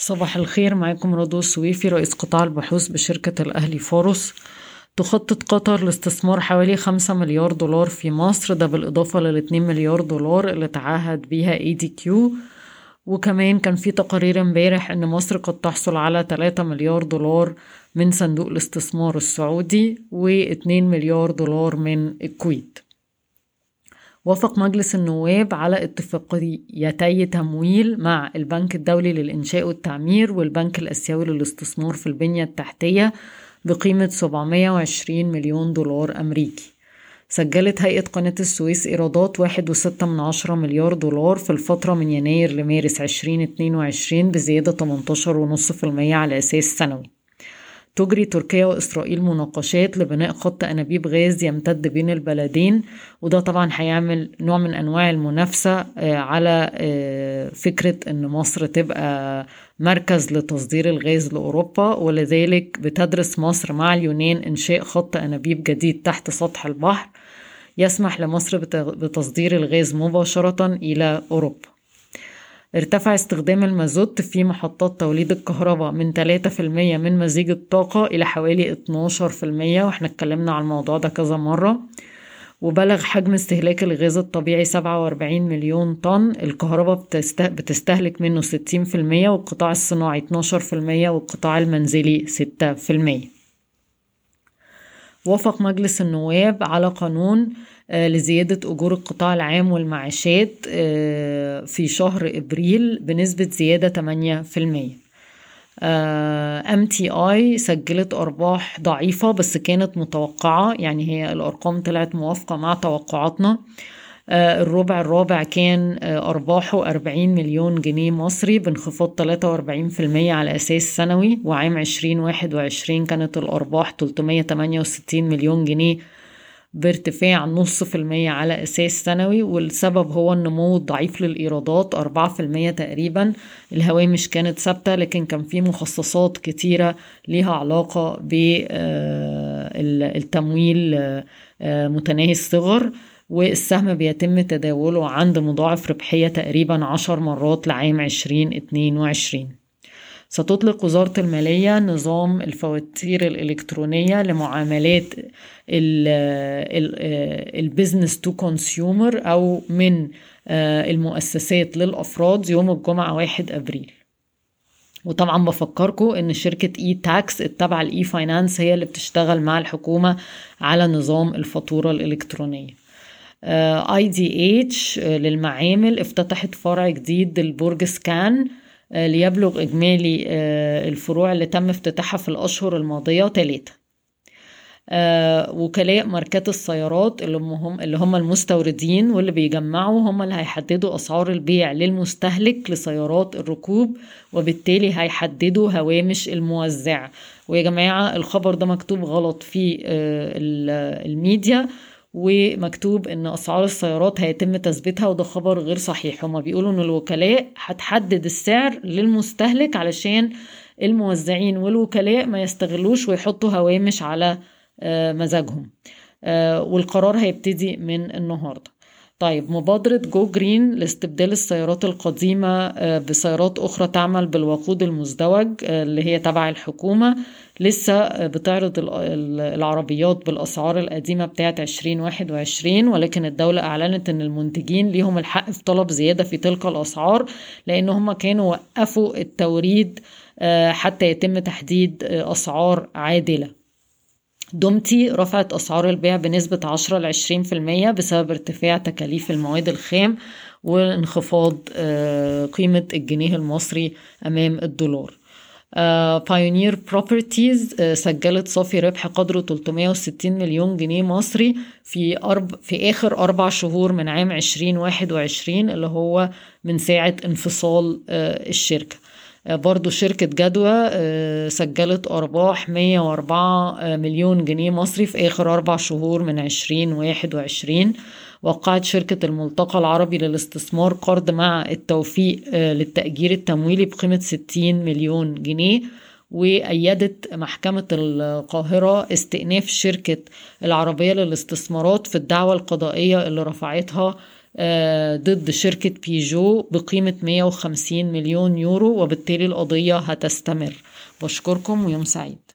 صباح الخير معاكم رضوى السويفي رئيس قطاع البحوث بشركة الأهلي فاروس تخطط قطر لاستثمار حوالي خمسة مليار دولار في مصر ده بالإضافة للاتنين مليار دولار اللي تعهد بيها ADQ وكمان كان في تقارير امبارح إن مصر قد تحصل على 3 مليار دولار من صندوق الاستثمار السعودي و2 مليار دولار من الكويت. وافق مجلس النواب على اتفاقيتي تمويل مع البنك الدولي للإنشاء والتعمير والبنك الآسيوي للاستثمار في البنية التحتية بقيمة 720 مليون دولار أمريكي. سجلت هيئة قناة السويس إيرادات واحد وستة من عشرة مليار دولار في الفترة من يناير لمارس عشرين اتنين وعشرين بزيادة تمنتاشر ونص في المية على أساس سنوي. تجري تركيا وإسرائيل مناقشات لبناء خط أنابيب غاز يمتد بين البلدين وده طبعا هيعمل نوع من أنواع المنافسة على فكرة أن مصر تبقى مركز لتصدير الغاز لأوروبا ولذلك بتدرس مصر مع اليونان إنشاء خط أنابيب جديد تحت سطح البحر يسمح لمصر بتصدير الغاز مباشرة إلى أوروبا. ارتفع استخدام المازوت في محطات توليد الكهرباء من 3% من مزيج الطاقة إلى حوالي 12% وإحنا اتكلمنا على الموضوع ده كذا مرة. وبلغ حجم استهلاك الغاز الطبيعي 47 مليون طن الكهرباء بتستهلك منه 60% والقطاع الصناعي 12% والقطاع المنزلي 6% وافق مجلس النواب على قانون لزيادة أجور القطاع العام والمعاشات في شهر إبريل بنسبة زيادة 8% ام اي سجلت أرباح ضعيفة بس كانت متوقعة يعني هي الأرقام طلعت موافقة مع توقعاتنا. الربع الرابع كان أرباحه 40 مليون جنيه مصري بانخفاض 43% على أساس سنوي وعام 2021 كانت الأرباح 368 مليون جنيه بارتفاع نص في المية على أساس سنوي والسبب هو النمو الضعيف للإيرادات أربعة في المية تقريبا. الهوامش كانت ثابتة لكن كان في مخصصات كتيرة ليها علاقة بالتمويل متناهي الصغر. والسهم بيتم تداوله عند مضاعف ربحية تقريبا عشر مرات لعام عشرين اتنين وعشرين. ستطلق وزارة المالية نظام الفواتير الإلكترونية لمعاملات ال business to consumer أو من المؤسسات للأفراد يوم الجمعة واحد أبريل. وطبعا بفكركم إن شركة e-Tax التابعة ل e-finance هي اللي بتشتغل مع الحكومة على نظام الفاتورة الإلكترونية. IDH للمعامل افتتحت فرع جديد للبرج Scan ليبلغ إجمالي الفروع اللي تم افتتاحها في الأشهر الماضية ثلاثة وكلاء ماركات السيارات اللي هم اللي هم المستوردين واللي بيجمعوا هم اللي هيحددوا أسعار البيع للمستهلك لسيارات الركوب وبالتالي هيحددوا هوامش الموزع. ويا جماعة الخبر ده مكتوب غلط في الميديا. ومكتوب إن أسعار السيارات هيتم تثبيتها وده خبر غير صحيح. هما بيقولوا إن الوكلاء هتحدد السعر للمستهلك علشان الموزعين والوكلاء ما يستغلوش ويحطوا هوامش على مزاجهم. والقرار هيبتدي من النهارده. طيب مبادرة Go Green لاستبدال السيارات القديمة بسيارات أخرى تعمل بالوقود المزدوج اللي هي تبع الحكومة. لسه بتعرض العربيات بالأسعار القديمة بتاعة 2021 ولكن الدولة أعلنت أن المنتجين ليهم الحق في طلب زيادة في تلك الأسعار لأن هم كانوا وقفوا التوريد حتى يتم تحديد أسعار عادلة. دومتي رفعت أسعار البيع بنسبة 10 ل 20% بسبب ارتفاع تكاليف المواد الخام وانخفاض قيمة الجنيه المصري أمام الدولار. Pioneer uh, Properties uh, سجلت صافي ربح قدره 360 مليون جنيه مصري في أرب في آخر أربع شهور من عام 2021 اللي هو من ساعة انفصال uh, الشركة. برضو شركة جدوى سجلت أرباح 104 مليون جنيه مصري في آخر أربع شهور من 2021 وقعت شركة الملتقى العربي للاستثمار قرض مع التوفيق للتأجير التمويلي بقيمة 60 مليون جنيه. وأيدت محكمة القاهرة استئناف شركة العربية للاستثمارات في الدعوة القضائية اللي رفعتها آه، ضد شركة بيجو بقيمة 150 مليون يورو وبالتالي القضية هتستمر. بشكركم ويوم سعيد.